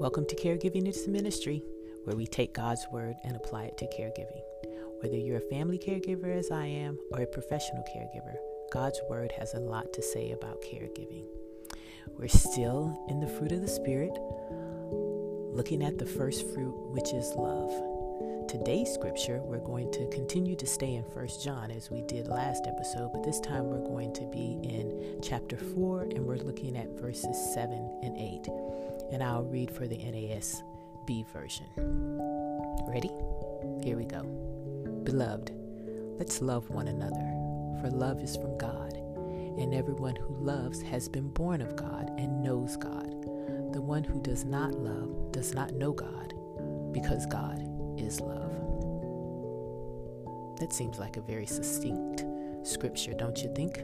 Welcome to Caregiving It's the Ministry, where we take God's word and apply it to caregiving. Whether you're a family caregiver as I am or a professional caregiver, God's word has a lot to say about caregiving. We're still in the fruit of the Spirit, looking at the first fruit, which is love. Today's scripture, we're going to continue to stay in 1 John as we did last episode, but this time we're going to be in chapter 4 and we're looking at verses 7 and 8. And I'll read for the NASB version. Ready? Here we go. Beloved, let's love one another, for love is from God, and everyone who loves has been born of God and knows God. The one who does not love does not know God, because God is love. That seems like a very succinct scripture, don't you think?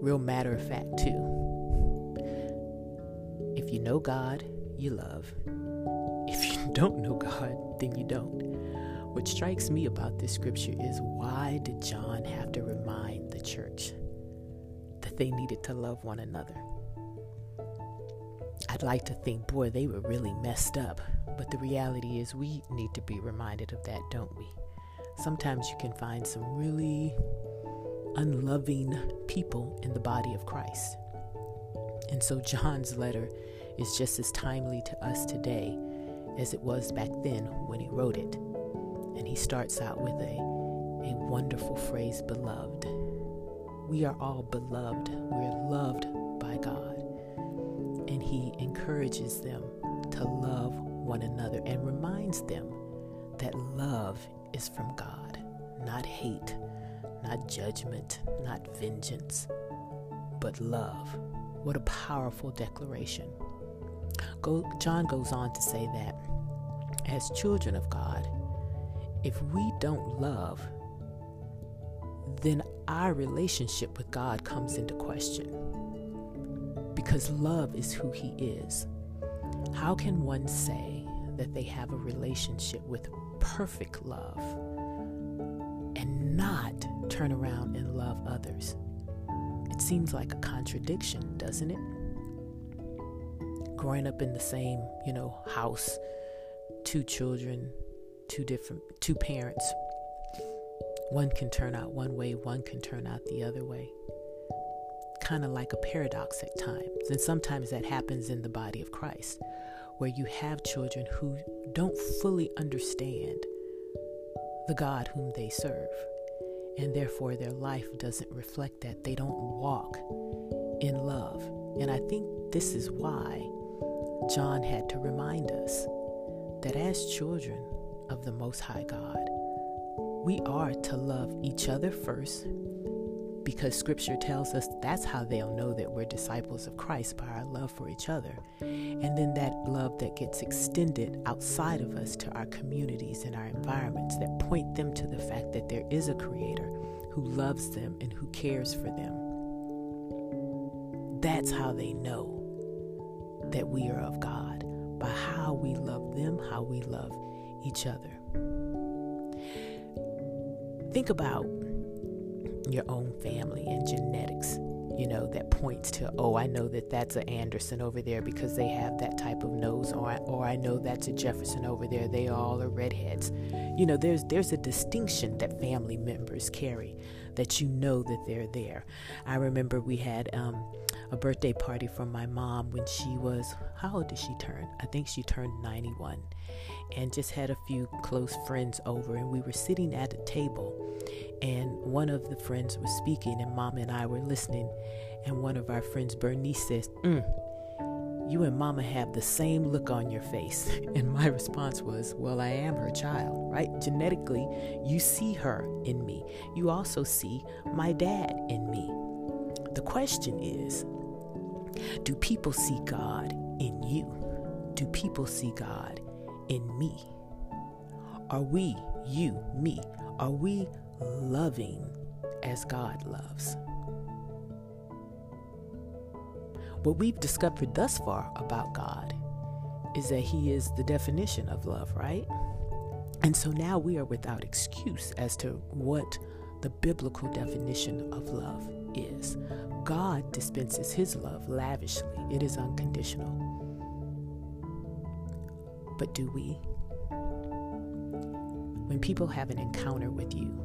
Real matter of fact, too. If you know God, you love. If you don't know God, then you don't. What strikes me about this scripture is why did John have to remind the church that they needed to love one another? I'd like to think, boy, they were really messed up. But the reality is, we need to be reminded of that, don't we? Sometimes you can find some really unloving people in the body of Christ. And so, John's letter is just as timely to us today as it was back then when he wrote it. And he starts out with a, a wonderful phrase, beloved. We are all beloved, we're loved by God. And he encourages them to love one another and reminds them that love is from God, not hate, not judgment, not vengeance, but love. What a powerful declaration. Go, John goes on to say that as children of God, if we don't love, then our relationship with God comes into question. Because love is who He is. How can one say that they have a relationship with perfect love and not turn around and love others? It seems like a contradiction, doesn't it? Growing up in the same, you know, house, two children, two different two parents. One can turn out one way, one can turn out the other way. Kind of like a paradox at times. And sometimes that happens in the body of Christ, where you have children who don't fully understand the God whom they serve. And therefore, their life doesn't reflect that. They don't walk in love. And I think this is why John had to remind us that as children of the Most High God, we are to love each other first because scripture tells us that's how they'll know that we're disciples of Christ by our love for each other. And then that love that gets extended outside of us to our communities and our environments that point them to the fact that there is a creator who loves them and who cares for them. That's how they know that we are of God by how we love them, how we love each other. Think about your own family and genetics, you know, that points to, oh, I know that that's an Anderson over there because they have that type of nose, or or I know that's a Jefferson over there. They all are redheads. You know, there's there's a distinction that family members carry that you know that they're there. I remember we had um, a birthday party for my mom when she was, how old did she turn? I think she turned 91. And just had a few close friends over, and we were sitting at a table. And one of the friends was speaking, and mom and I were listening. And one of our friends, Bernice, says, mm, you and mama have the same look on your face. And my response was, Well, I am her child, right? Genetically, you see her in me. You also see my dad in me. The question is, do people see God in you? Do people see God in me? Are we, you, me, are we loving as God loves? What we've discovered thus far about God is that He is the definition of love, right? And so now we are without excuse as to what the biblical definition of love is. God dispenses His love lavishly, it is unconditional. But do we? When people have an encounter with you,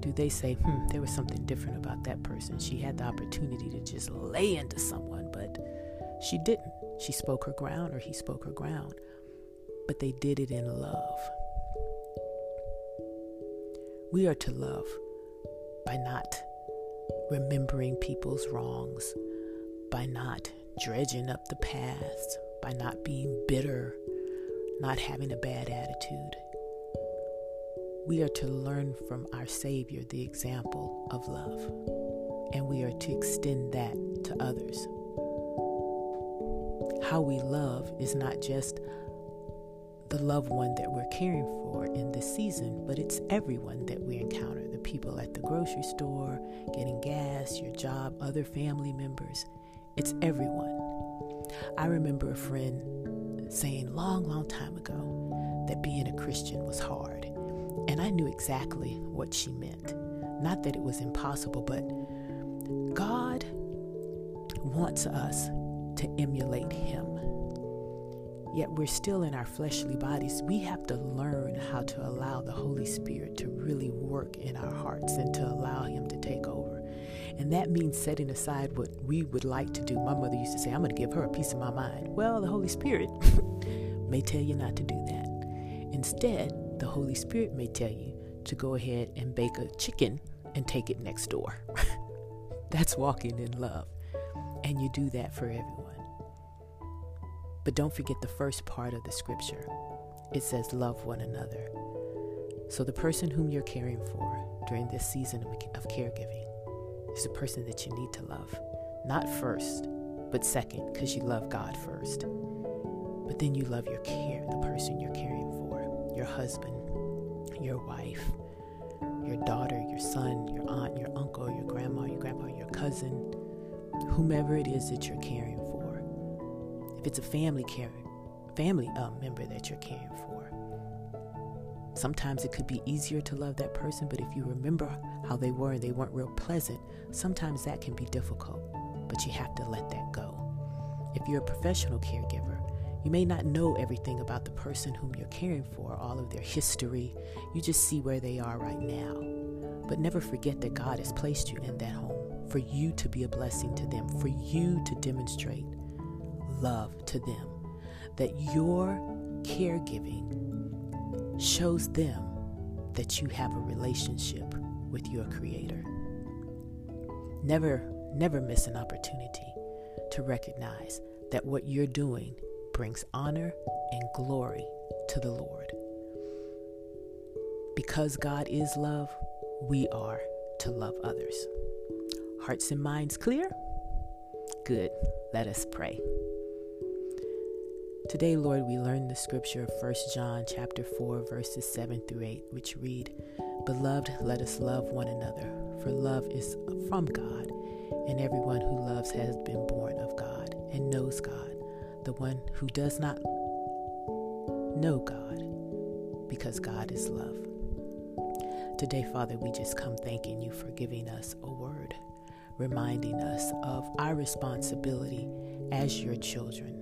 do they say, hmm, there was something different about that person? She had the opportunity to just lay into someone, but she didn't. She spoke her ground or he spoke her ground, but they did it in love. We are to love by not remembering people's wrongs, by not dredging up the past, by not being bitter, not having a bad attitude. We are to learn from our Savior the example of love, and we are to extend that to others. How we love is not just the loved one that we're caring for in this season, but it's everyone that we encounter the people at the grocery store, getting gas, your job, other family members. It's everyone. I remember a friend saying long, long time ago that being a Christian was hard. And I knew exactly what she meant. Not that it was impossible, but God wants us to emulate Him yet we're still in our fleshly bodies, we have to learn how to allow the Holy Spirit to really work in our hearts and to allow Him to take over. And that means setting aside what we would like to do. My mother used to say, I'm going to give her a piece of my mind. Well, the Holy Spirit may tell you not to do that. Instead, the Holy Spirit may tell you to go ahead and bake a chicken and take it next door. That's walking in love. And you do that for everyone. But don't forget the first part of the scripture. It says, Love one another. So the person whom you're caring for during this season of caregiving is the person that you need to love. Not first, but second, because you love God first. But then you love your care, the person you're caring for, your husband, your wife, your daughter, your son, your aunt, your uncle, your grandma, your grandpa, your cousin, whomever it is that you're caring if it's a family care, family uh, member that you're caring for. Sometimes it could be easier to love that person, but if you remember how they were and they weren't real pleasant, sometimes that can be difficult, but you have to let that go. If you're a professional caregiver, you may not know everything about the person whom you're caring for, all of their history. You just see where they are right now. But never forget that God has placed you in that home for you to be a blessing to them, for you to demonstrate love to them, that your caregiving shows them that you have a relationship with your Creator. Never, never miss an opportunity to recognize that what you're doing brings honor and glory to the Lord. Because God is love, we are to love others. Hearts and minds clear? Good. Let us pray. Today, Lord, we learn the scripture of 1 John chapter 4 verses 7 through 8, which read, "Beloved, let us love one another, for love is from God, and everyone who loves has been born of God and knows God. The one who does not know God, because God is love." Today, Father, we just come thanking you for giving us a word, reminding us of our responsibility as your children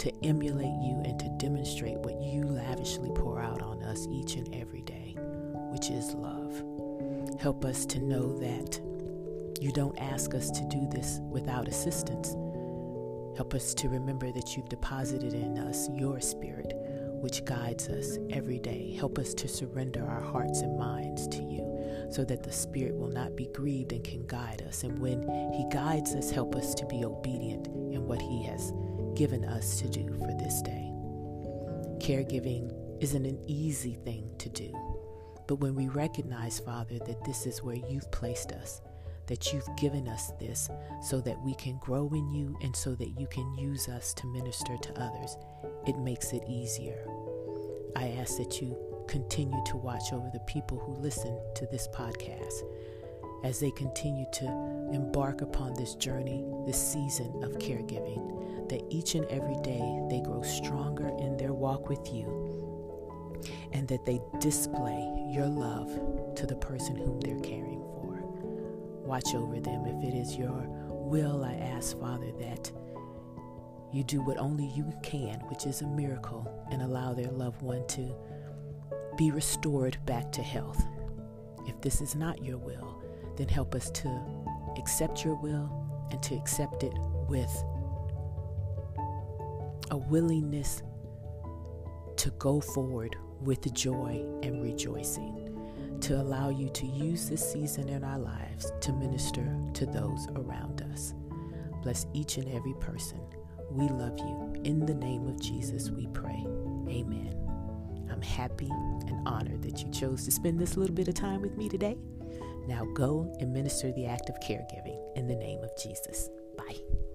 to emulate you and to demonstrate what you lavishly pour out on us each and every day, which is love. Help us to know that you don't ask us to do this without assistance. Help us to remember that you've deposited in us your spirit, which guides us every day. Help us to surrender our hearts and minds to you so that the Spirit will not be grieved and can guide us. And when He guides us, help us to be obedient in what He has given us to do for this day. Caregiving isn't an easy thing to do, but when we recognize, Father, that this is where you've placed us, that you've given us this so that we can grow in you and so that you can use us to minister to others, it makes it easier. I ask that you continue to watch over the people who listen to this podcast as they continue to embark upon this journey, this season of caregiving that each and every day they grow stronger in their walk with you and that they display your love to the person whom they're caring for. Watch over them. If it is your will, I ask, Father, that you do what only you can, which is a miracle, and allow their loved one to be restored back to health. If this is not your will, then help us to accept your will and to accept it with a willingness to go forward with joy and rejoicing, to allow you to use this season in our lives to minister to those around us. Bless each and every person. We love you. In the name of Jesus, we pray. Amen. I'm happy and honored that you chose to spend this little bit of time with me today. Now go and minister the act of caregiving in the name of Jesus. Bye.